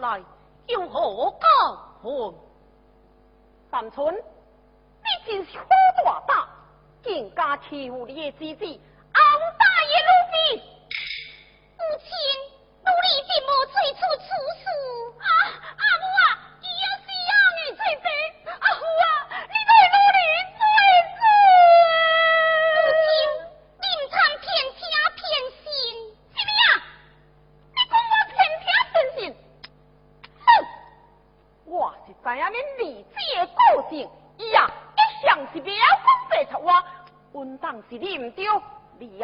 来有何高论胆存你真是好大胆竟敢欺负你的姐姐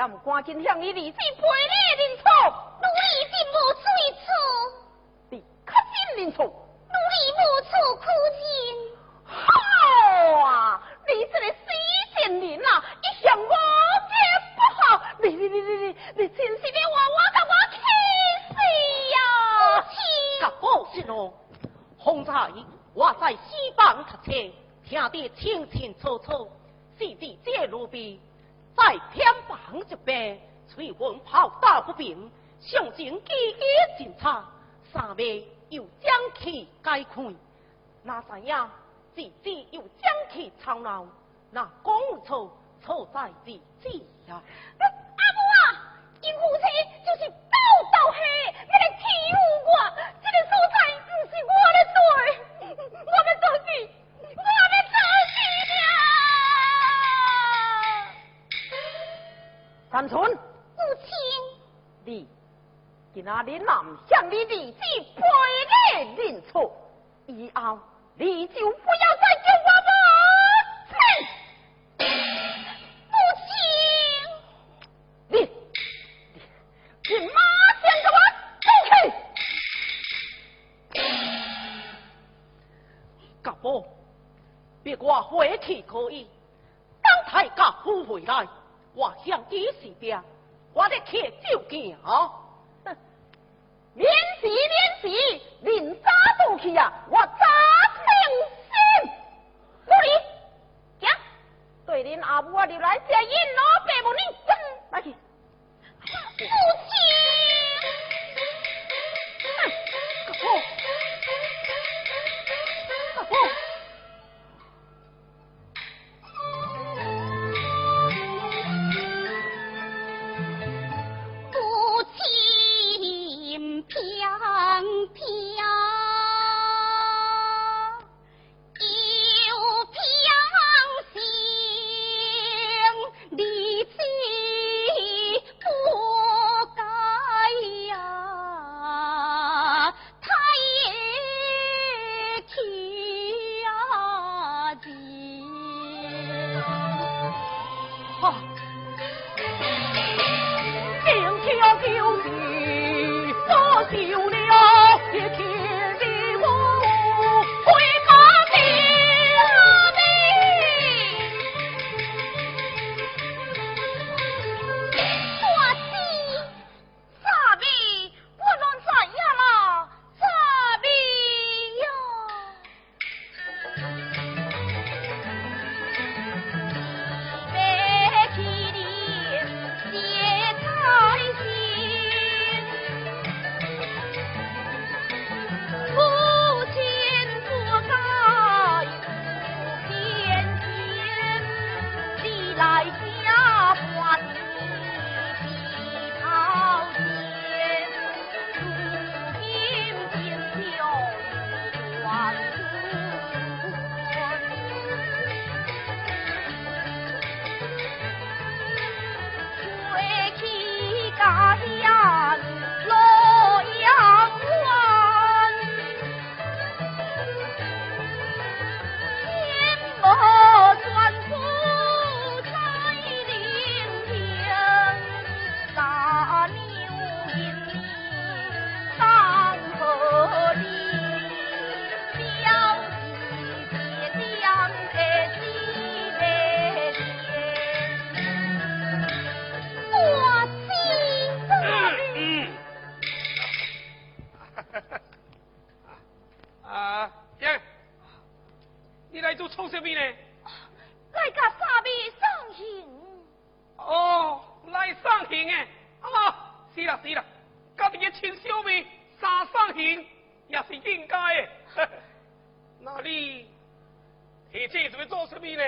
敢赶紧向你离去？我想几时病，我得开就戒啊！免死免死，连渣都去呀！我渣良心，我哩，走！对恁阿来接引，我爹母你滚！来去，父亲。做错什么呢？来甲三妹送行。哦，来送行诶！啊，是啦是啦，家己嘅亲小妹三送行也是应该诶。那你提这准备做什么呢？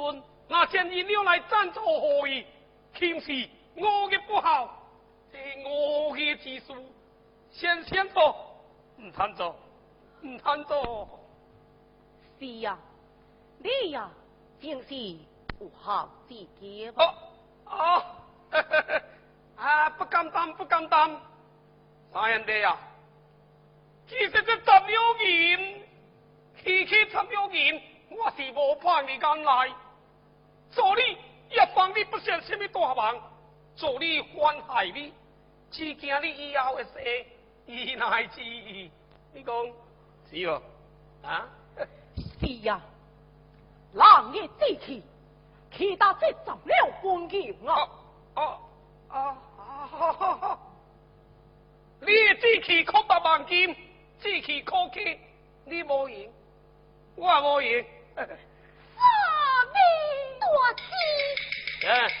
咱这阵那将饮料来赞助何意，岂是我的不好？这我的之事，先先做，唔通做，唔通做。是呀，你呀，正是不好自己。哦哦。啊，不敢当，不敢当，三兄弟呀，其实这十秒银，区区十秒银，我是无怕你敢来，做你也帮你不算什么大忙，做你反害你，只惊你以后的事，以乃之意，你讲是哦？啊？是呀，人也志气，气到这十了半银啊！哦哦哦！你志气可百万金，志气可气，你无赢，我无赢。我踢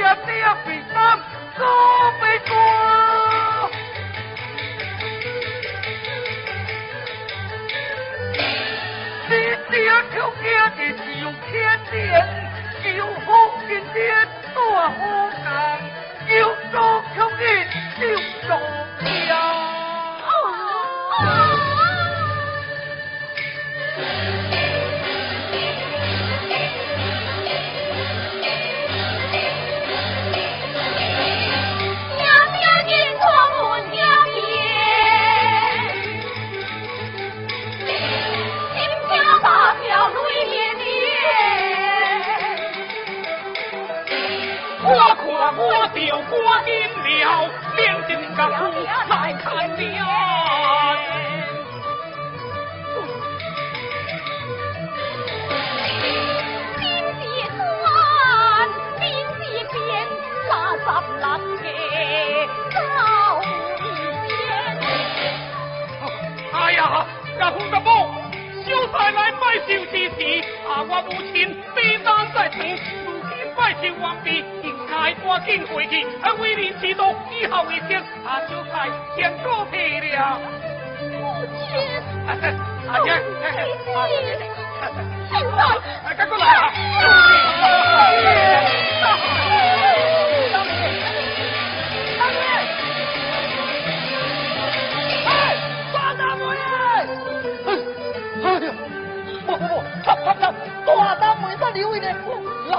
我我母亲悲伤在床，如今拜寿完毕，应该赶紧回去，啊，为您祈祷以后一生，啊，小婿先告退了。母亲，啊，啊，爷，啊，现在啊，赶过来啊！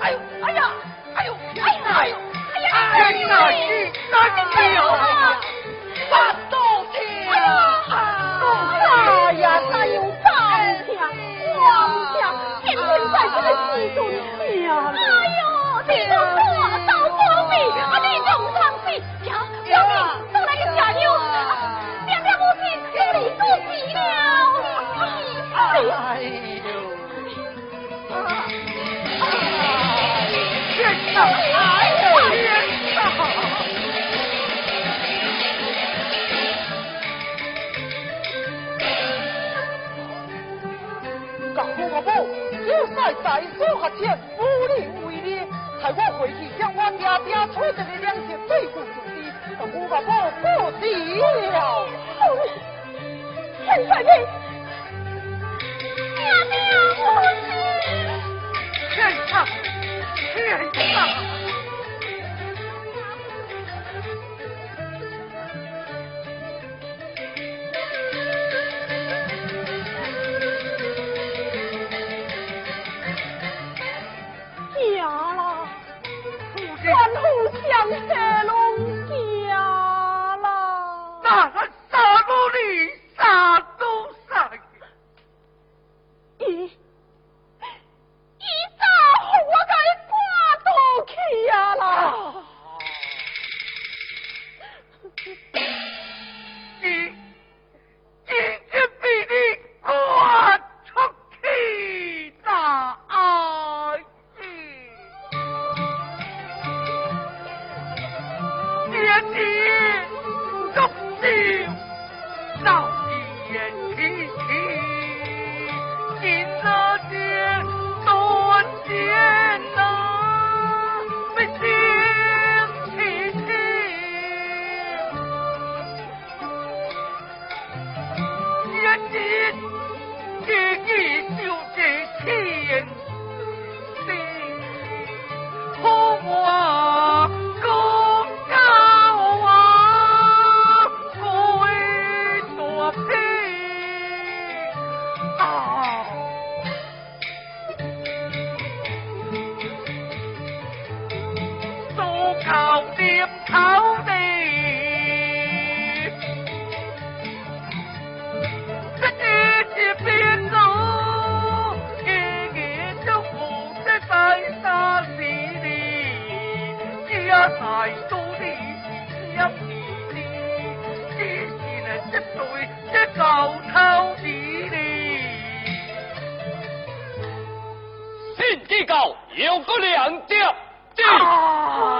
哎呦，哎呦，哎呀，哎呦，哎呀，哎呀，哎呀，在所下切，无能为力，害我回去向我爹爹出这个两钱对付自己，家父阿母不死了。现在你娘娘母亲。天哪！天哪！府有个两家，啊！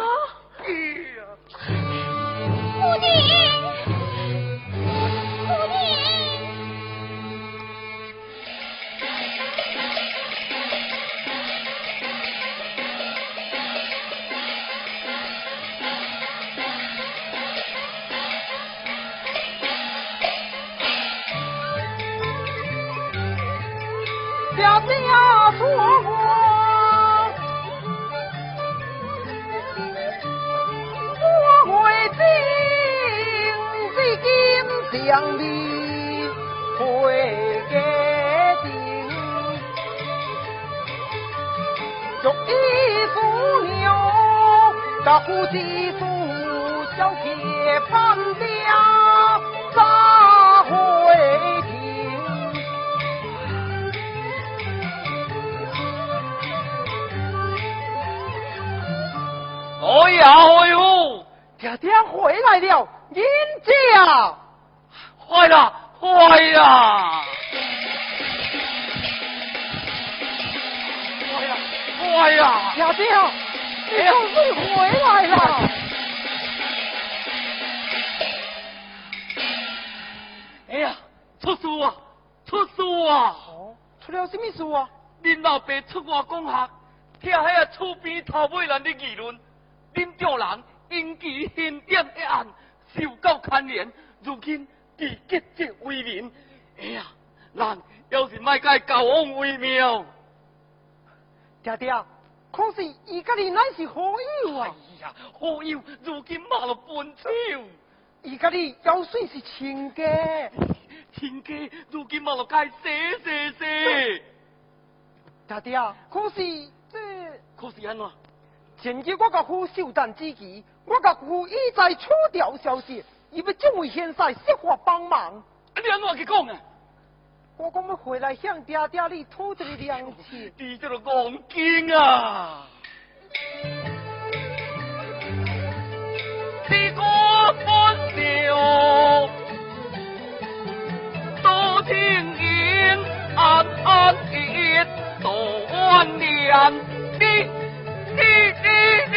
小铁板雕，咋会停？哎呀哎呦，爹爹回来了，人家。坏了坏了，坏呀坏呀！爹爹，你总是回来了。哎呀，出事啊出事啊！哦，出了什么事啊？恁老爸出外讲学，听迄个厝边头尾人的议论，恁丈人因其刑点一案受到牵连，如今被结节为民。哎呀，人要是卖甲交往为妙。爹爹，可是伊家己乃是好友哎啊，呀，好友如今骂了分手，伊家己要算是亲家。亲家如今骂了该死死死。爹爹，可是这可是安怎？前日我甲父寿诞之际，我甲夫已在出调消息，伊要这位现在设法帮忙。你安怎去讲啊？我讲要回来向爹爹你讨一个良心。你这个戆精啊！分了，都听言安安逸逸度万年，你你你你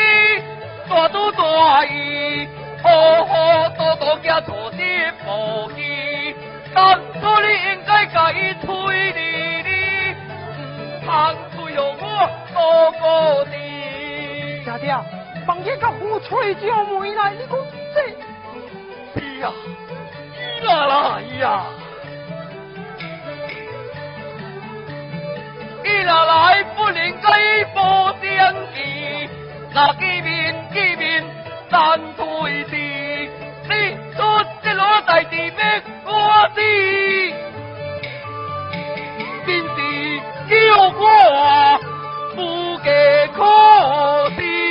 大都大意，好好多多加错些无义，当初你应该甲伊推理你，通推让我哥哥的。爹爹，放日甲父吹招回来，你讲呀，伊哪来呀？伊哪来不能该无相记？那见面见面难推辞，你出这罗代志要我知，便是叫我不给可惜。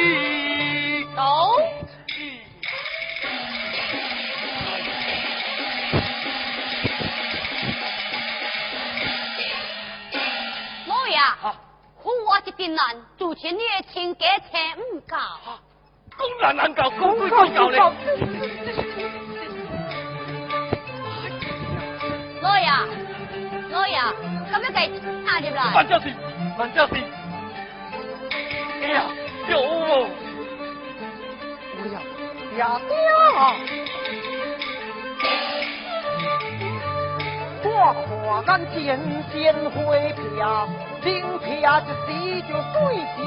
我一定难，做前你的亲家才唔够。公然难搞，公规公搞咧。老爷，老爷，咁样计打入来。慢点事，慢点事。哎呀，有哦，哎呀，呀爹啊！我看咱渐渐会撇，真撇一时就水一时。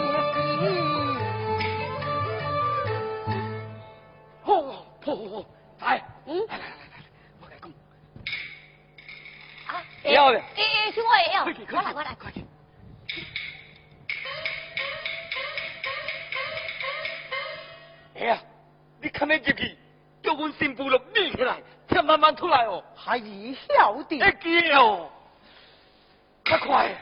好，好，好，来，嗯来来来来来，我来讲，啊，要的诶诶，是我也要，快点，我来我来。快点。哎呀，你看那入去，叫阮新妇都眯起来，才慢慢出来哦。还晓得。会记哦，较快。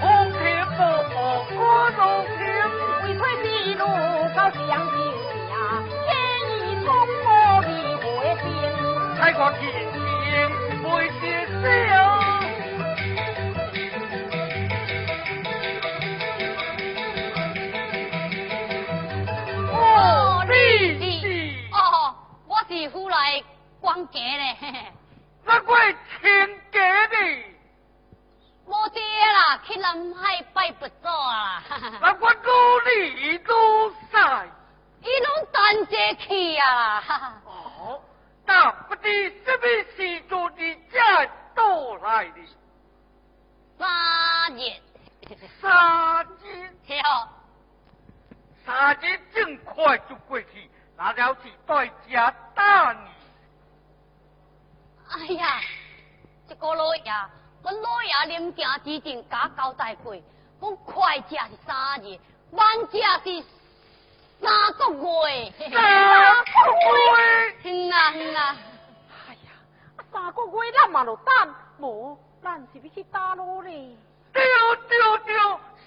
红皮肤和各种病威推的怒高强兵甲天意冲破你国境开国旗月咱嘛就等，无咱是要去打路咧。对对对，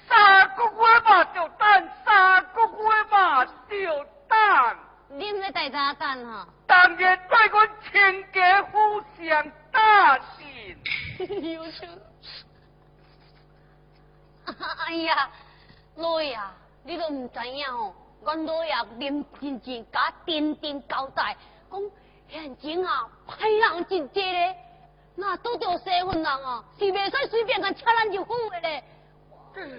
三个月嘛就等，三个月嘛就等。恁咧在哪等哈？当然在阮亲家互相打信。有趣。哎呀，老爷，你都唔知影哦，阮老爷临真前甲丁丁交代，讲现前啊，歹人真多咧，那都着西份人啊，是袂使随便甲车人入府的咧。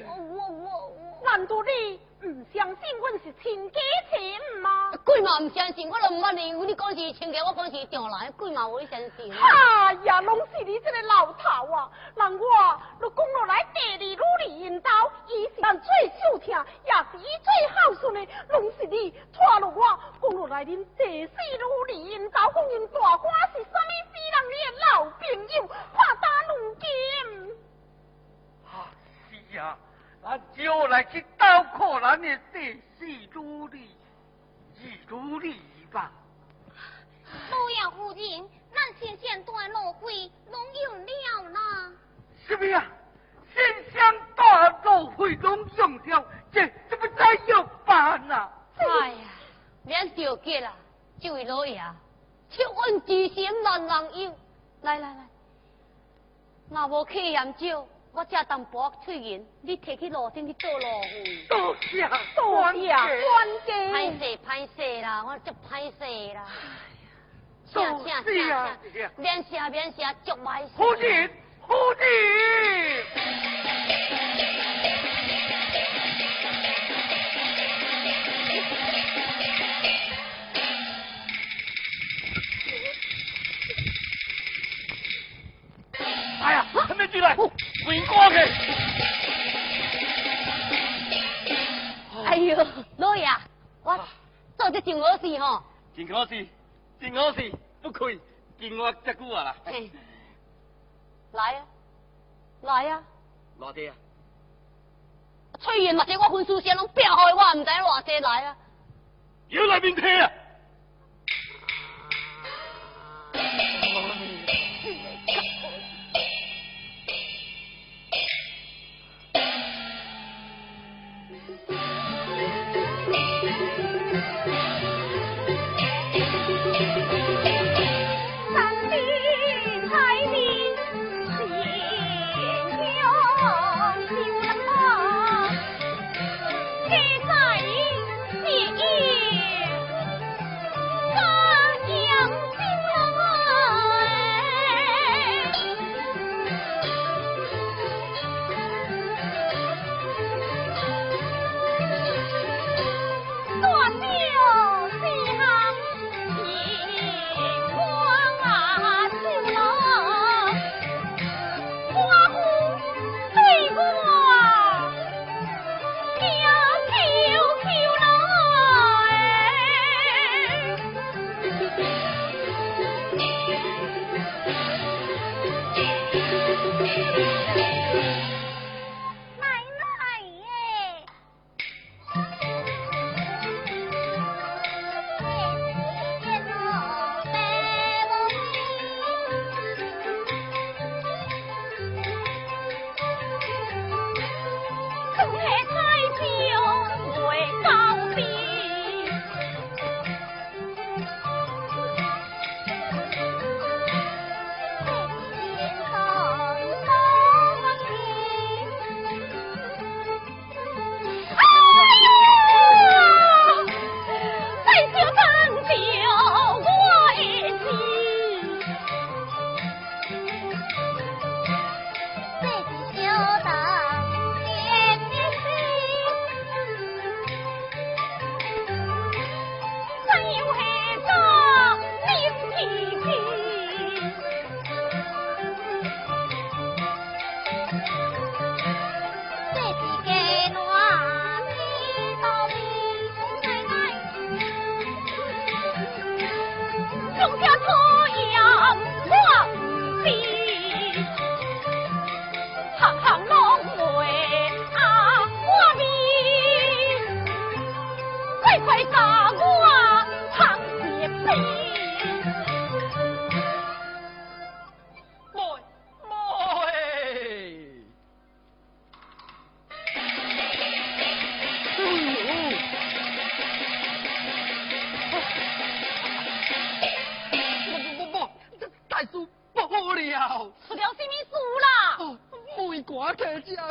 我我我我，难道你唔相信阮是亲家亲吗？鬼嘛唔相信，我都唔捌你，你讲是亲家，我讲是丈人，鬼嘛无相信。哎呀，拢是你这个老头啊！人我都讲落来，第二女儿引导，伊是咱最少听，也是伊最孝顺的，拢是你拖落我。讲落来，恁第四女儿引导，讲因大官是啥物死人你的老朋友，怕打如今。啊，是啊，咱就来去倒扣咱的第四女儿，二女儿吧。老爷夫人，咱先先断路费，拢用了啦。什么呀？先香大路费拢用掉，这这不再有办呐、哎呀，免着急啦，这位老爷，七恩之心难人有。来来来，若无去研究，我家淡薄翠银，你摕去路顶去做路费。多谢多官谢家官家。歹势歹势啦，我足歹势啦。多请请谢请啊请，免谢免谢，足歹势。夫人，好人。哎呀，还没进来，滚过去！哎呦，老爷，我做这件好事吼。真好事，真好事，不愧见我这久啊啦。嘿来啊，来啊！偌济啊？翠云嘛是我分数线拢拼开，我唔知偌济来啊。要来面贴啊！好了，出了什么事啦？梅瓜客姐讲，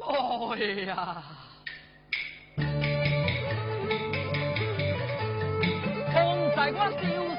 哎呀！痛在我心。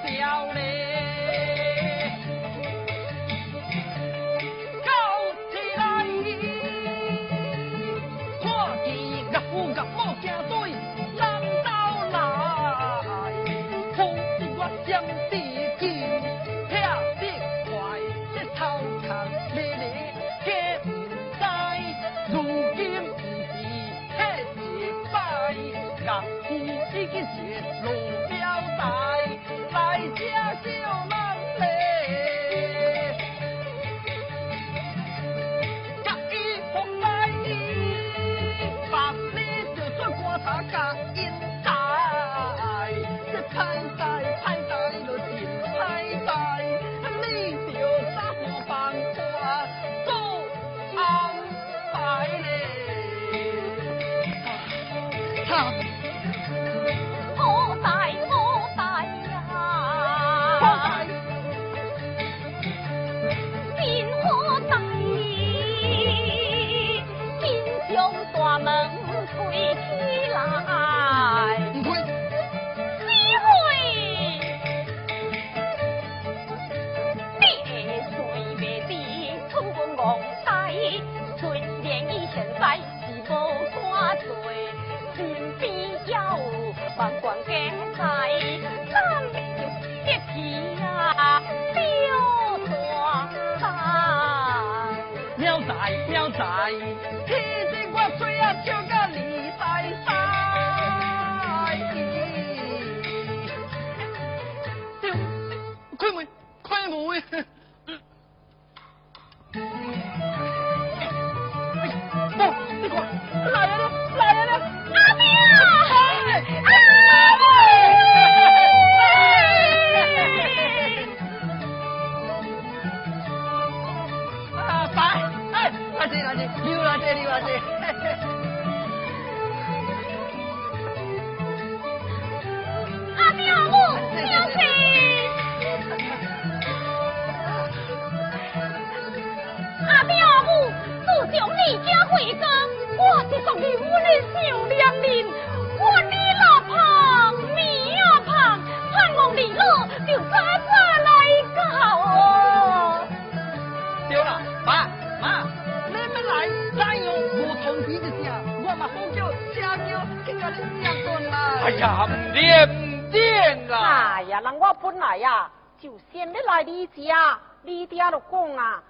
于我的小良人，我你老胖，你也胖，盼望你老就早早来搞哦。对啦，妈妈，你们来咱用无通知一声，我嘛好叫车叫去甲你接转来。哎呀，唔掂唔掂啦！哎呀，人我本来呀就先要来你家，你爹就讲啊，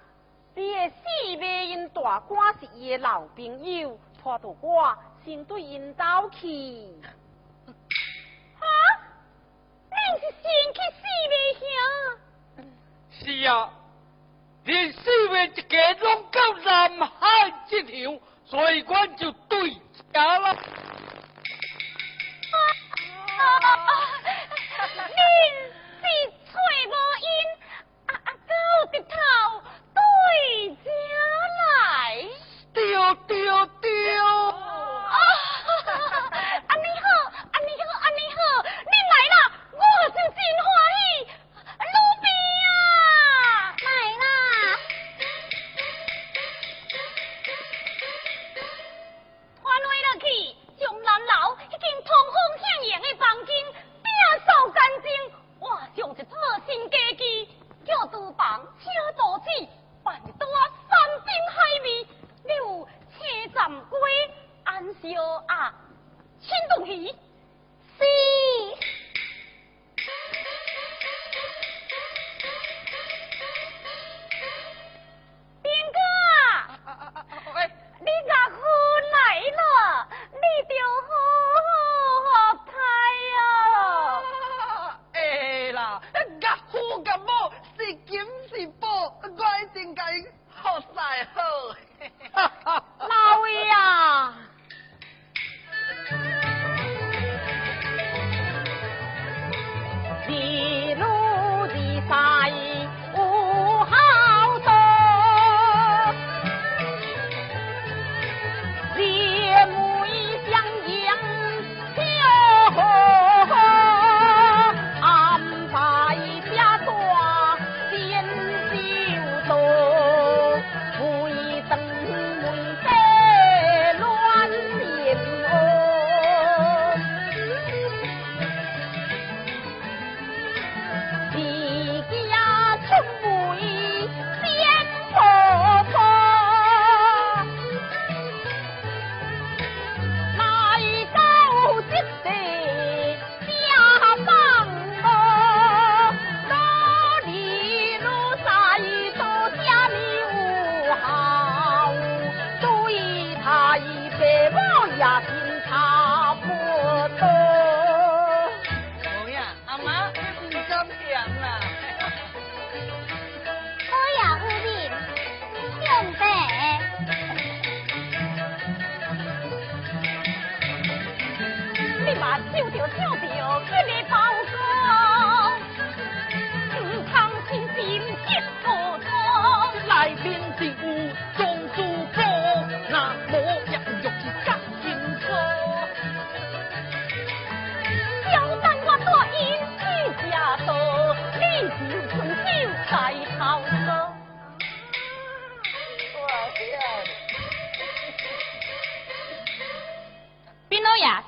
你的四妹因大官是伊的老朋友，拖到我先对因走去。哈，恁是先去四妹兄？是啊，连四位一家拢到南海这条，所以阮就对家啦。恁是找无因，啊啊到日头对家来。对对对，啊，安尼好，安尼好，安尼好，你来啦，我就真欢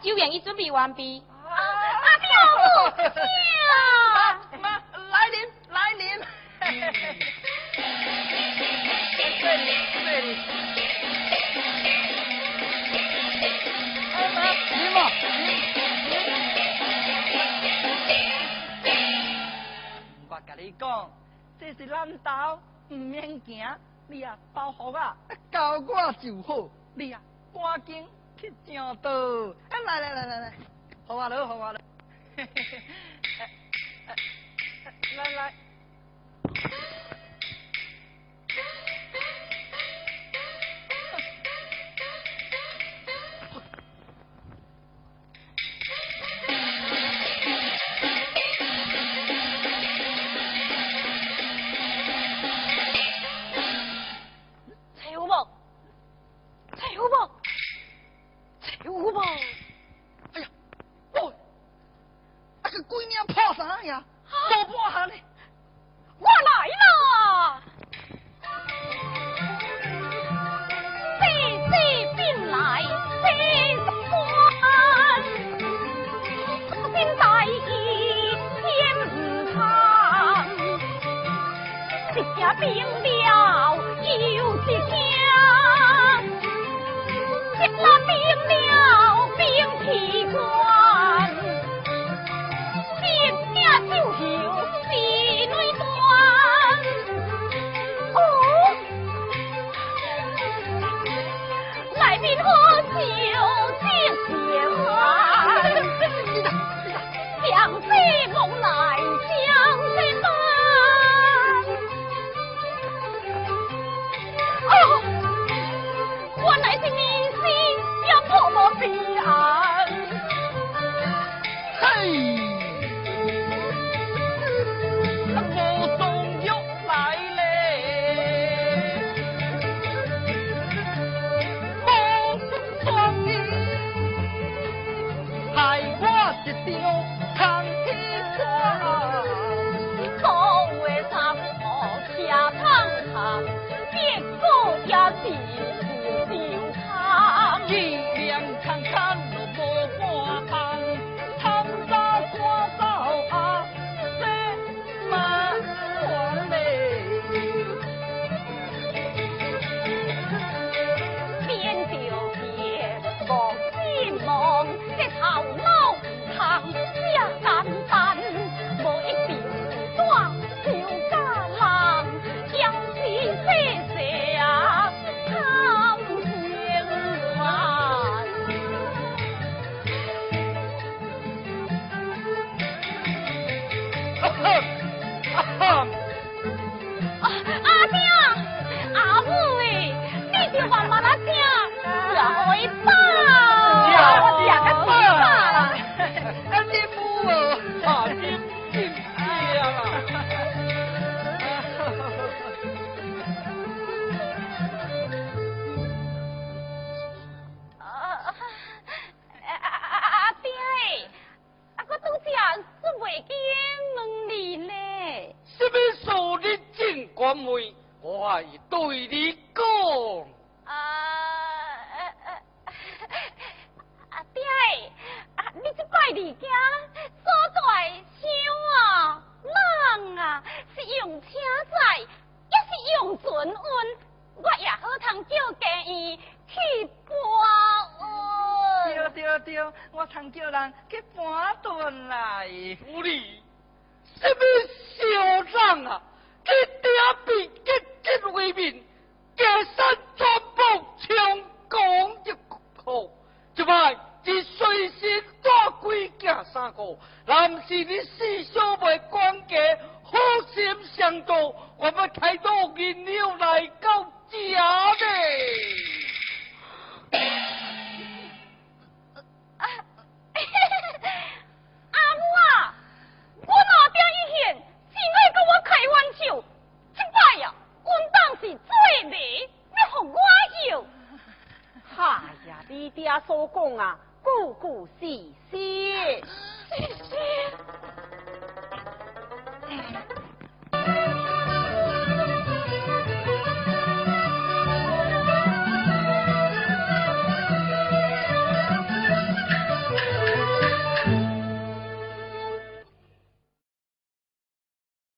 表宴已准备完毕。啊，阿彪啊！来临，来临。我甲你讲，这是咱家，毋免惊，你啊包好啊，交我就好，你啊赶紧。去钓。哎，来来来来来，好啊喽，好啊喽，嘿嘿嘿，来来。病了就席香，见了病了病体。